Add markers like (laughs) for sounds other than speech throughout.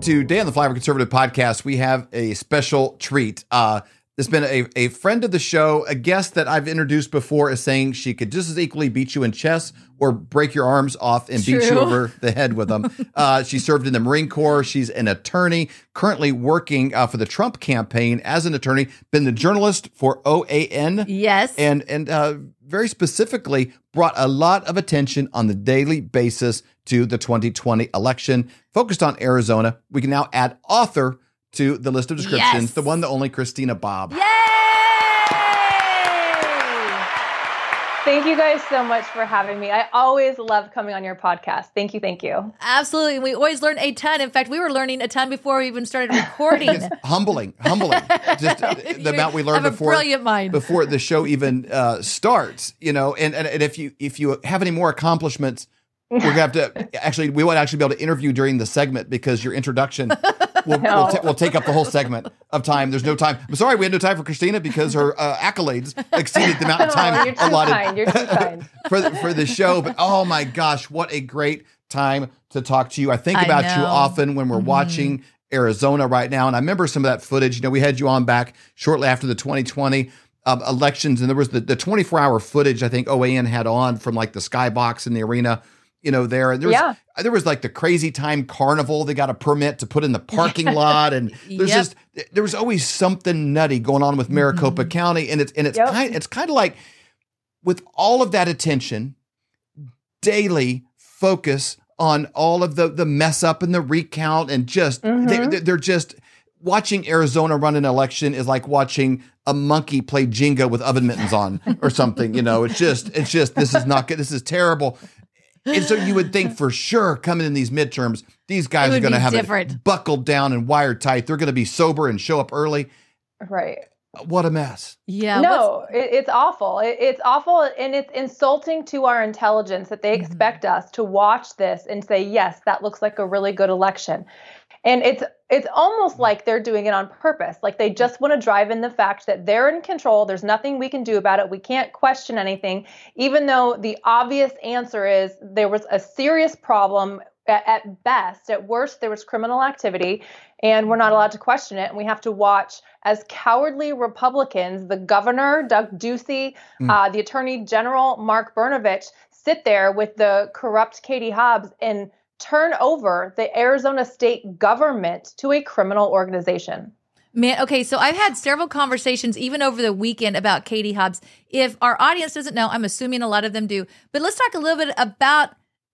Today on the Flyover Conservative podcast, we have a special treat. Uh, there's been a, a friend of the show, a guest that I've introduced before, is saying she could just as equally beat you in chess or break your arms off and beat you over the head with them. (laughs) uh, she served in the Marine Corps. She's an attorney, currently working uh, for the Trump campaign as an attorney. Been the journalist for OAN Yes. and and uh, very specifically brought a lot of attention on the daily basis to the 2020 election, focused on Arizona. We can now add author to the list of descriptions, Yes. the one, the only Christina Bobb. Yay! Thank you guys so much for having me. I always love coming on your podcast. Thank you. Thank you. Absolutely. We always learn a ton. In fact, we were learning a ton before we even started recording. It's humbling, humbling. Just uh, (laughs) the amount we learned before brilliant mind. before the show even uh, starts. You know, and, and and if you if you have any more accomplishments, we're gonna have to actually we won't actually be able to interview during the segment because your introduction (laughs) will No. (laughs) will, ta- will take up the whole segment of time. There's no time. I'm sorry we had no time for Christina because her uh, accolades exceeded the amount of Oh, time (laughs) too allotted kind. You're too kind. (laughs) for the, for the show. But oh my gosh, what a great time to talk to you. I think I about you often when we're Mhm. watching Arizona right now, and I remember some of that footage. You know, we had you on back shortly after the 2020 um, elections, and there was the, the 24 hour footage I think OAN had on from like the skybox in the arena. You know, there and there was Yeah. there was like the crazy time carnival. They got a permit to put in the parking (laughs) lot, and there's Yep. just there was always something nutty going on with Maricopa County, and it's and it's Yep. kind it's kind of like with all of that attention, daily focus on all of the the mess up and the recount, and just they, Mhm. they're- they're just watching Arizona run an election is like watching a monkey play Jenga with oven mittens on or something. You know, it's just it's just this is not good. This is terrible. And so you would think (laughs) for sure coming in these midterms, these guys are going to have different. it buckled down and wired tight. They're going to be sober and show up early. Right. What a mess. yeah. no, it, it's awful. It, it's awful, and it's insulting to our intelligence that they Mhm. expect us to watch this and say, "Yes, that looks like a really good election." And it's it's almost like they're doing it on purpose. Like they just want to drive in the fact that they're in control. There's nothing we can do about it. We can't question anything, even though the obvious answer is there was a serious problem. At, at best, at worst, there was criminal activity, and we're not allowed to question it. And we have to watch as cowardly Republicans, the governor, Doug Ducey, Mm. uh, the attorney general, Mark Brnovich, sit there with the corrupt Katie Hobbs and turn over the Arizona state government to a criminal organization. Man, okay, so I've had several conversations even over the weekend about Katie Hobbs. If our audience doesn't know, I'm assuming a lot of them do, but let's talk a little bit about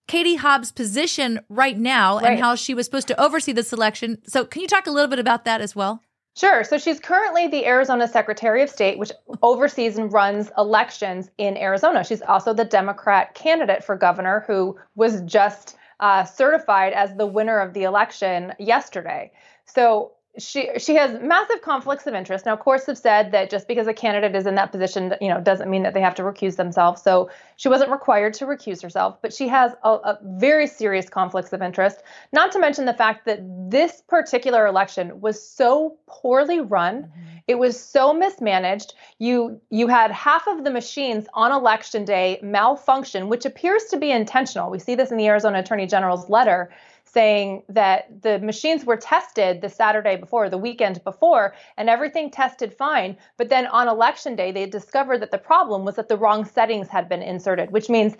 Katie Hobbs' position right now and how she was supposed to oversee the selection. So, can you talk a little bit about that as well? Sure. So she's currently the Arizona Secretary of State, which oversees and runs elections in Arizona. She's also the Democrat candidate for governor who was just uh, certified as the winner of the election yesterday. So she she has massive conflicts of interest. Now, courts have said that just because a candidate is in that position, you know, doesn't mean that they have to recuse themselves. So she wasn't required to recuse herself, but she has a, a very serious conflicts of interest. Not to mention the fact that this particular election was so poorly run, mm-hmm. it was so mismanaged. You you had half of the machines on election day malfunction, which appears to be intentional. We see this in the Arizona Attorney General's letter saying that the machines were tested the Saturday before, the weekend before, and everything tested fine. But then on election day, they discovered that the problem was that the wrong settings had been inserted, which means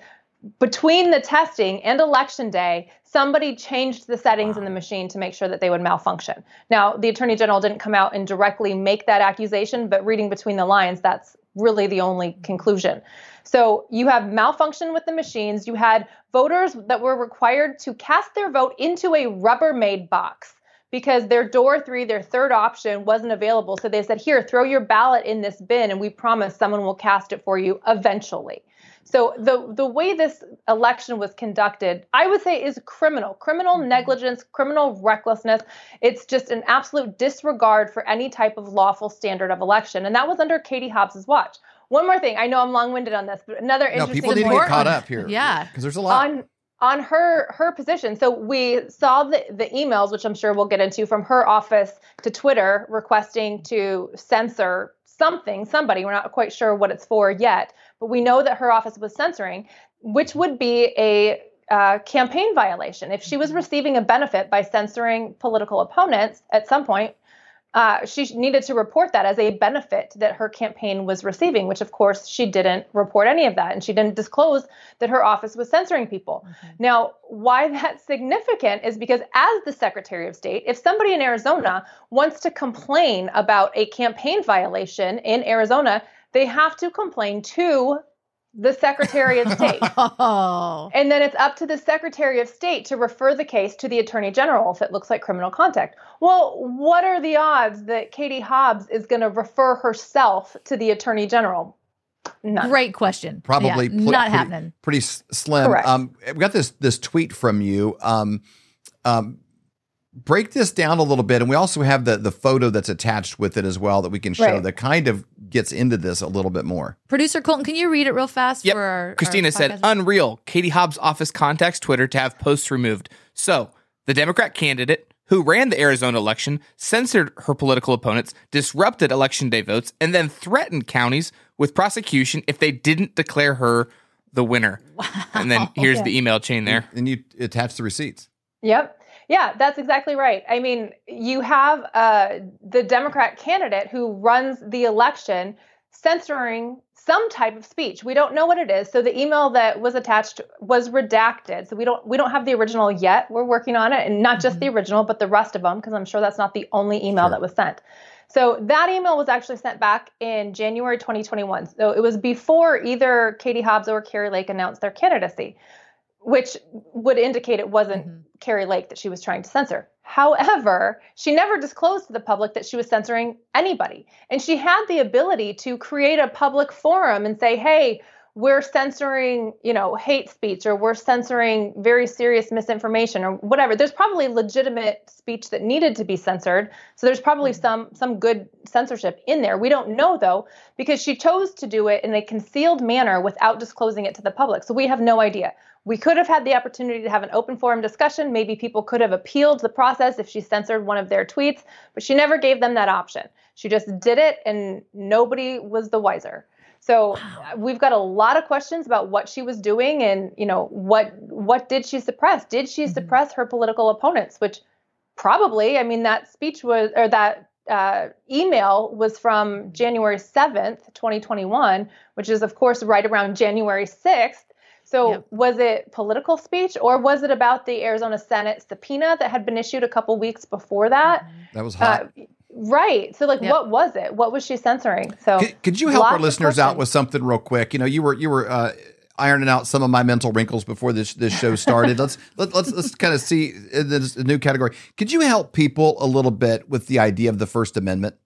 between the testing and election day, somebody changed the settings in the machine to make sure that they would malfunction. Now, the attorney general didn't come out and directly make that accusation, but reading between the lines, that's really the only conclusion. So you have malfunction with the machines. You had voters that were required to cast their vote into a Rubbermaid box because their door three, their third option, wasn't available. So they said, here, throw your ballot in this bin, and we promise someone will cast it for you eventually. So the the way this election was conducted, I would say, is criminal, criminal mm-hmm. negligence, criminal recklessness. It's just an absolute disregard for any type of lawful standard of election, and that was under Katie Hobbs's watch. One more thing, I know I'm long-winded on this, but another No, interesting people need to point get caught up here. Yeah. Because there's a lot. on on her her position. So we saw the the emails, which I'm sure we'll get into, from her office to Twitter requesting to censor something, somebody. We're not quite sure what it's for yet, but we know that her office was censoring, which would be a uh, campaign violation. If she was Mm-hmm. receiving a benefit by censoring political opponents at some point, uh, she needed to report that as a benefit that her campaign was receiving, which of course she didn't report any of that. And she didn't disclose that her office was censoring people. Now, why that's significant is because, as the Secretary of State, if somebody in Arizona wants to complain about a campaign violation in Arizona, they have to complain to the Secretary of State. (laughs) Oh. And then it's up to the Secretary of State to refer the case to the Attorney General if it looks like criminal contact. Well, what are the odds that Katie Hobbs is going to refer herself to the Attorney General? None. Great question. Probably Yeah, pl- not pretty, happening. Pretty slim. Correct. Um, we got this this tweet from you. Um, um, break this down a little bit, and we also have the the photo that's attached with it as well that we can show Right. that kind of gets into this a little bit more. Producer Colton, can you read it real fast Yep. for our Christina our said, unreal. Katie Hobbs' office contacts Twitter to have posts removed. So, the Democrat candidate who ran the Arizona election censored her political opponents, disrupted election day votes, and then threatened counties with prosecution if they didn't declare her the winner. And then here's the email chain there. And you attach the receipts. Yep. Yeah, that's exactly right. I mean, you have uh, the Democrat candidate who runs the election censoring some type of speech. We don't know what it is. So the email that was attached was redacted. So we don't we don't have the original yet. We're working on it, and not just the original, but the rest of them, because I'm sure that's not the only email Sure. that was sent. So that email was actually sent back in January 2021. So it was before either Katie Hobbs or Kari Lake announced their candidacy which would indicate it wasn't Mhm. Kari Lake that she was trying to censor. However, she never disclosed to the public that she was censoring anybody. And she had the ability to create a public forum and say, hey, we're censoring, you know, hate speech or we're censoring very serious misinformation or whatever. There's probably legitimate speech that needed to be censored. So there's probably mm-hmm. some some good censorship in there. We don't know though because she chose to do it in a concealed manner without disclosing it to the public. So we have no idea. We could have had the opportunity to have an open forum discussion. Maybe people could have appealed the process if she censored one of their tweets, but she never gave them that option. She just did it and nobody was the wiser. So uh, we've got a lot of questions about what she was doing and you know what what did she suppress? Did she suppress her political opponents? Which probably, I mean, that speech was or that uh, email was from January seventh, twenty twenty one, which is of course right around January sixth. So Yep. was it political speech or was it about the Arizona Senate subpoena that had been issued a couple weeks before that? That was Uh, hot. Right. So like, Yep. what was it? What was she censoring? So could, could you help our listeners out with something real quick? You know, you were you were uh, ironing out some of my mental wrinkles before this this show (laughs) started. let's let, let's let's kind of see in this new category. Could you help people a little bit with the idea of the First Amendment?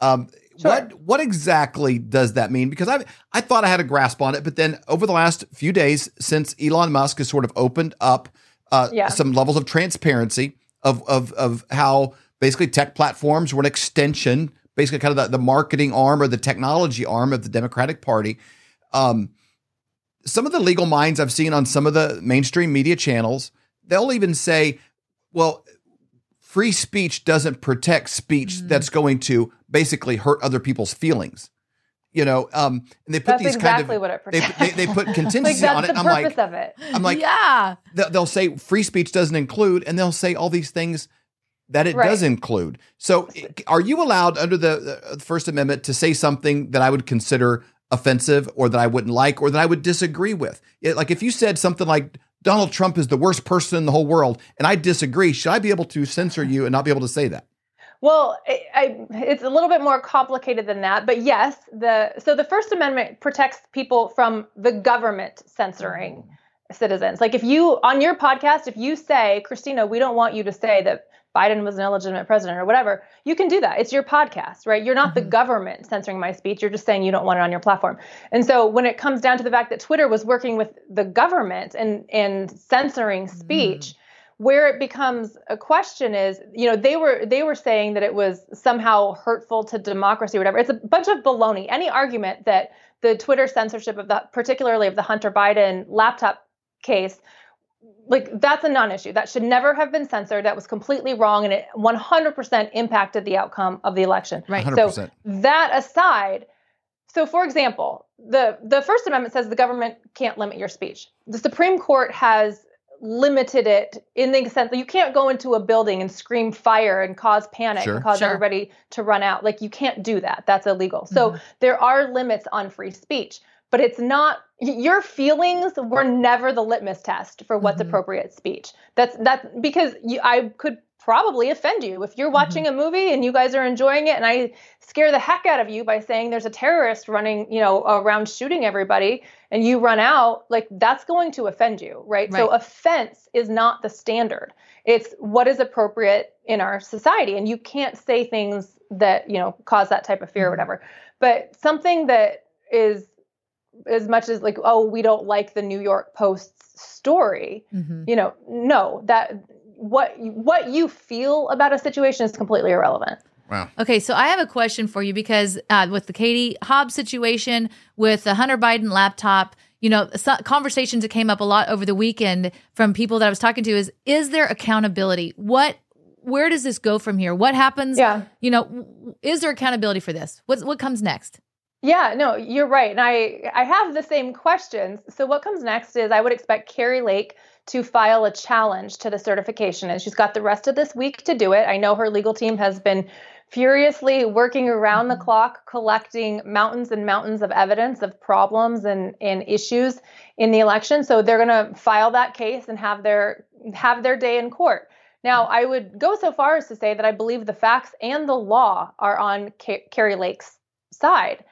Um, Sure. What what exactly does that mean? Because I I thought I had a grasp on it, but then over the last few days, since Elon Musk has sort of opened up uh, Yeah. some levels of transparency of of of how basically tech platforms were an extension, basically kind of the, the marketing arm or the technology arm of the Democratic Party. Um, some of the legal minds I've seen on some of the mainstream media channels, they'll even say, well, free speech doesn't protect speech Mm. that's going to basically hurt other people's feelings. You know, um, and they put that's these exactly kind of what it they, they, they put (laughs) like contingency that's on it. the I'm purpose like, of it. I'm like, yeah. they'll say free speech doesn't include, and they'll say all these things that it Right. does include. So, are you allowed under the uh, First Amendment to say something that I would consider offensive, or that I wouldn't like, or that I would disagree with? It- like if you said something like Donald Trump is the worst person in the whole world, and I disagree, should I be able to censor you and not be able to say that? Well, I, I, it's a little bit more complicated than that, but yes, the so the First Amendment protects people from the government censoring citizens. Like if you on your podcast, if you say, Christina, we don't want you to say that Biden was an illegitimate president or whatever, you can do that. It's your podcast, right? You're not the mm-hmm. government censoring my speech. You're just saying you don't want it on your platform. And so when it comes down to the fact that Twitter was working with the government and and censoring mm-hmm. speech, where it becomes a question is, you know, they were they were saying that it was somehow hurtful to democracy or whatever. It's a bunch of baloney. Any argument that the Twitter censorship of the particularly of the Hunter Biden laptop case like that's a non-issue that should never have been censored that was completely wrong and it 100% impacted the outcome of the election Right. 100%. so that aside so for example the the first amendment says the government can't limit your speech the supreme court has limited it in the sense that you can't go into a building and scream fire and cause panic Sure. and cause Sure. everybody to run out. Like you can't do that. That's illegal. So mm-hmm. there are limits on free speech, but it's not your feelings were never the litmus test for what's Mhm. appropriate speech. That's that's because you, I could probably offend you if you're watching a movie and you guys are enjoying it and I scare the heck out of you by saying there's a terrorist running, you know, around shooting everybody and you run out, like that's going to offend you, right? So offense is not the standard. It's what is appropriate in our society and you can't say things that, you know, cause that type of fear or Mhm. whatever. But something that is as much as like oh we don't like the New York Post's story, Mhm. you know, no, that what what you feel about a situation is completely irrelevant. Wow. Okay, so I have a question for you because uh, with the Katie Hobbs situation, with the Hunter Biden laptop, you know, so- conversations that came up a lot over the weekend from people that I was talking to is: is there accountability? What, where does this go from here? What happens? Yeah. You know, w- is there accountability for this? What what comes next? Yeah, no, you're right. And I I have the same questions. So what comes next is I would expect Kari Lake to file a challenge to the certification and she's got the rest of this week to do it. I know her legal team has been furiously working around the Mhm. clock collecting mountains and mountains of evidence of problems and and issues in the election. So they're going to file that case and have their have their day in court. Now, I would go so far as to say that I believe the facts and the law are on Ca- Kari Lake's side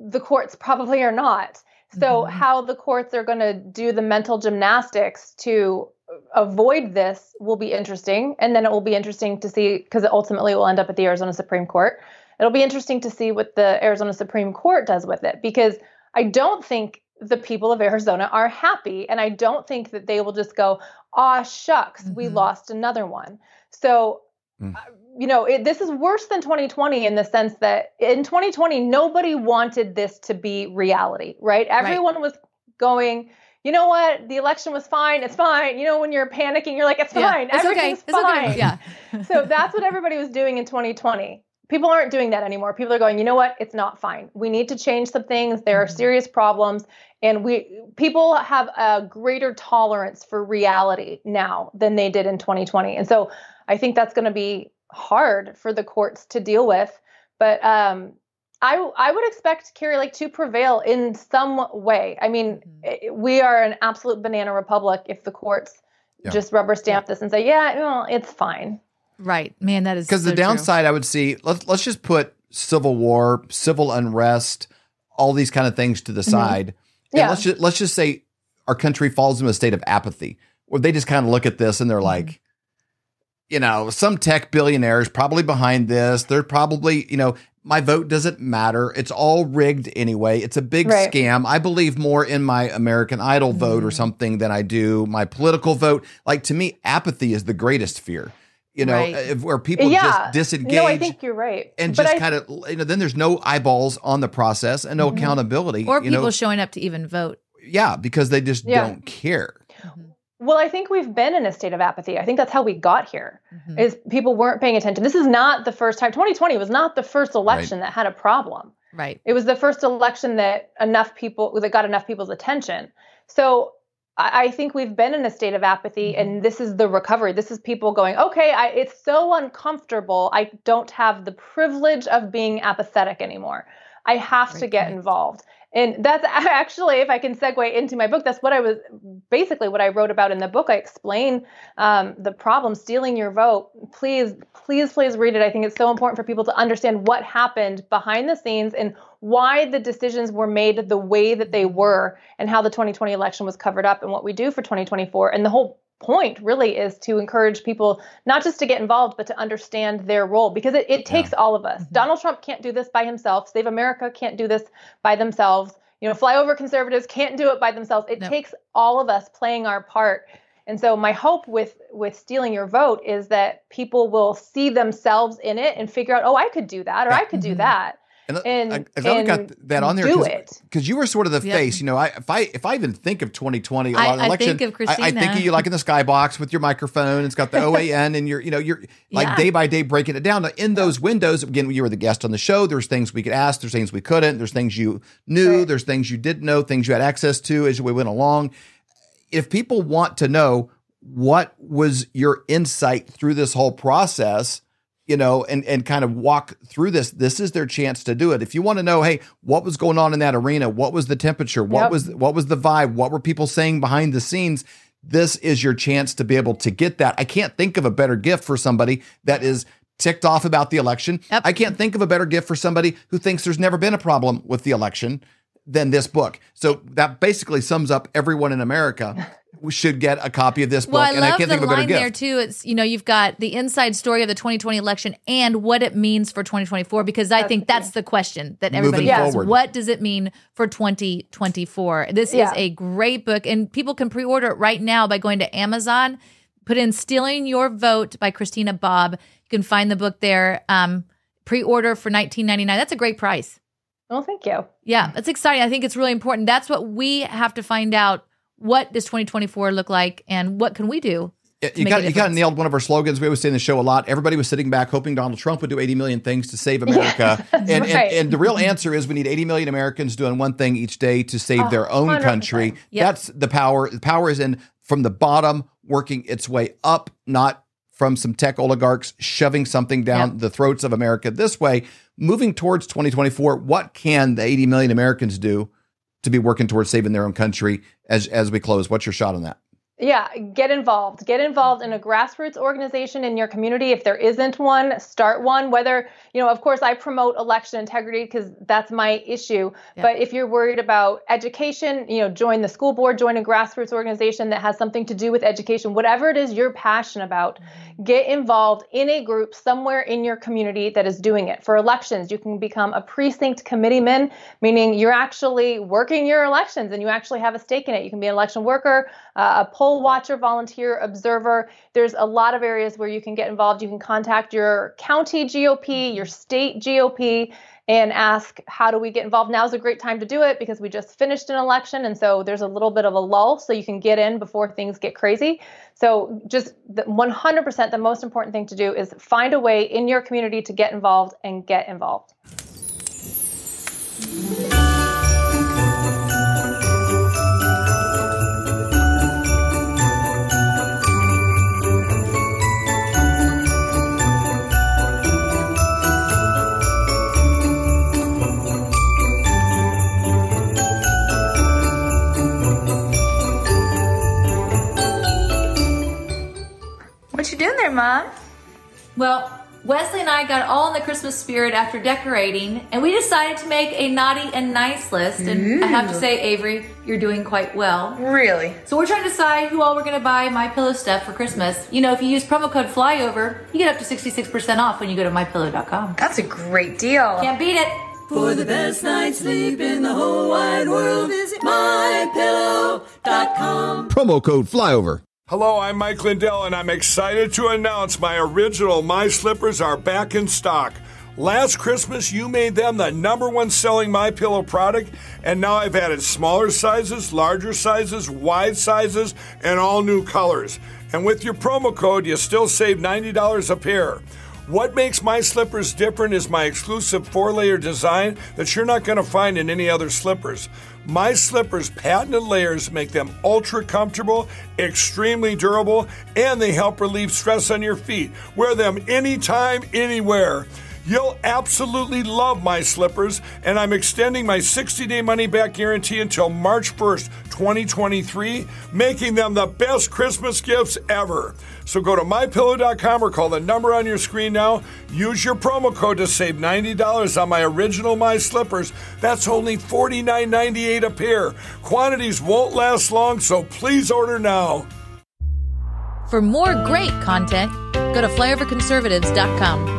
the courts probably are not. So, Mhm. how the courts are going to do the mental gymnastics to avoid this will be interesting. And then it will be interesting to see, because it ultimately will end up at the Arizona Supreme Court. It'll be interesting to see what the Arizona Supreme Court does with it, because I don't think the people of Arizona are happy. And I don't think that they will just go, aw, shucks, we Mhm. lost another one. So, Mm. uh, you know, it, this is worse than 2020 in the sense that in 2020, nobody wanted this to be reality, right? Everyone was going, you know what? The election was fine. It's fine. You know, when you're panicking, you're like, it's Yeah, fine. It's okay. Everything's It's fine. okay. Yeah. so that's what everybody was doing in 2020. People aren't doing that anymore. People are going, you know what? It's not fine. We need to change some things. There are Mhm. serious problems, and we people have a greater tolerance for reality now than they did in 2020. And so I think that's going to be hard for the courts to deal with. But um, I I would expect Kari Lake to prevail in some way. I mean, Mhm. i- we are an absolute banana republic if the courts Yeah. just rubber stamp this and say, yeah, well, it's fine. Right, man. That is Because so the true. downside, I would see, let's let's just put civil war, civil unrest, all these kind of things to the side, and Mm-hmm. Yeah. let's just let's just say our country falls into a state of apathy, where they just kind of look at this and they're Mm-hmm. like, you know, some tech billionaires probably behind this. They're probably, you know, my vote doesn't matter. It's all rigged anyway. It's a big Right. scam. I believe more in my American Idol vote or Mhm. something than I do my political vote. Like to me, apathy is the greatest fear. You know, Right. if, where people yeah. just disengage No, I think you're right. and But just kind of you know then there's no eyeballs on the process and no Mhm. accountability or you people know showing up to even vote. yeah because they just Yeah. don't care Well, I think we've been in a state of apathy. I think that's how we got here. Mhm. Is people weren't paying attention. This is not the first time. 2020 was not the first election that had a problem. Right. It was the first election that enough people that got enough people's attention. So I, I think we've been in a state of apathy, Mhm. and this is the recovery. This is people going, okay, I, it's so uncomfortable. I don't have the privilege of being apathetic anymore. I have to get involved. And that's (laughs) actually, if I can segue into my book, that's what I was basically what I wrote about in the book. I explain um, the problem, stealing your vote. Please, please, please read it. I think it's so important for people to understand what happened behind the scenes and why the decisions were made the way that they were and how the 2020 election was covered up and what we do for 2024. And the whole point really is to encourage people not just to get involved, but to understand their role because it, it takes all of us. Mhm. Donald Trump can't do this by himself. Save America can't do this by themselves. You know, flyover conservatives can't do it by themselves. It No. takes all of us playing our part. And so my hope with with stealing your vote is that people will see themselves in it and figure out, oh, I could do that or I could do Mhm. that. And, And, I, I glad we got that on there because you were sort of the Yep. face you know I, if i if i even think of 2020 a I- lot of I election think of I, I think Christina. of you like in the skybox with your microphone it's got the (laughs) oan and you're you know you're like Yeah. day by day breaking it down Now, in those windows again you were the guest on the show there's things we could ask there's things we couldn't there's things you knew Right. there's things you didn't know things you had access to as we went along if people want to know what was your insight through this whole process, you know, and and kind of walk through this, this is their chance to do it. If you want to know, hey, what was going on in that arena? What was the temperature? What Yep. was what was the vibe? What were people saying behind the scenes? This is your chance to be able to get that. I can't think of a better gift for somebody that is ticked off about the election. Yep. I can't think of a better gift for somebody who thinks there's never been a problem with the election than this book. So that basically sums up everyone in America (laughs) should get a copy of this book. Well, I and I love can't the think of a better line gift. there too. It's you know you've got the inside story of the 2020 election and what it means for 2024 because I think that's the question that everybody Moving has. forward. What does it mean for 2024? This Yeah. is a great book, and people can pre-order it right now by going to Amazon. Put in "Stealing Your Vote" by Christina Bobb. You can find the book there. Um, pre-order for 19.99. That's a great price. Well, thank you. Yeah, that's exciting. I think it's really important. That's what we have to find out. What does 2024 look like, and what can we do? To you make got a you got nailed one of our slogans. We always say in the show a lot. Everybody was sitting back hoping Donald Trump would do 80 million things to save America. (laughs) and, and right. and the real answer is we need 80 million Americans doing one thing each day to save their own 100%. country. Yep. That's the power. The power is in from the bottom working its way up, not from some tech oligarchs shoving something down Yep. the throats of America this way. Moving towards 2024, what can the 80 million Americans do to be working towards saving their own country as as we close? What's your shot on that? Yeah, get involved. Get involved in a grassroots organization in your community. If there isn't one, start one. Whether, you know, of course, I promote election integrity because that's my issue. Yeah. But if you're worried about education, you know, join the school board, join a grassroots organization that has something to do with education, whatever it is you're passionate about, get involved in a group somewhere in your community that is doing it. For elections, you can become a precinct committeeman, meaning you're actually working your elections and you actually have a stake in it. You can be an election worker, uh, a poll watcher, volunteer, observer. There's a lot of areas where you can get involved. You can contact your county GOP, mm-hmm. your state GOP, and ask, how do we get involved? Now's a great time to do it because we just finished an election. And so there's a little bit of a lull so you can get in before things get crazy. So just the 100% the most important thing to do is find a way in your community to get involved and get involved. I got all in the Christmas spirit after decorating, and we decided to make a naughty and nice list. And I have to say, Avery, you're doing quite well. Really? So we're trying to decide who all we're going to buy My Pillow stuff for Christmas. You know, if you use promo code FLYOVER, you get up to 66% off when you go to mypillow.com. That's a great deal. Can't beat it. For the best night's sleep in the whole wide world, visit mypillow.com. Promo code flyover. Hello, I'm Mike Lindell, and I'm excited to announce my original My Slippers are back in stock. Last Christmas, you made them the number one selling My Pillow product, and now I've added smaller sizes, larger sizes, wide sizes, and all new colors. And with your promo code, you still save $90 a pair. What makes my slippers different is my exclusive four layer design that you're not going to find in any other slippers. My slippers' patented layers make them ultra comfortable, extremely durable, and they help relieve stress on your feet. Wear them anytime, anywhere. You'll absolutely love my slippers, and I'm extending my 60 day money back guarantee until March 1st, 2023, making them the best Christmas gifts ever. So go to mypillow.com or call the number on your screen now. Use your promo code to save $90 on my original My Slippers. That's only $49.98 a pair. Quantities won't last long, so please order now. For more great content, go to flyoverconservatives.com.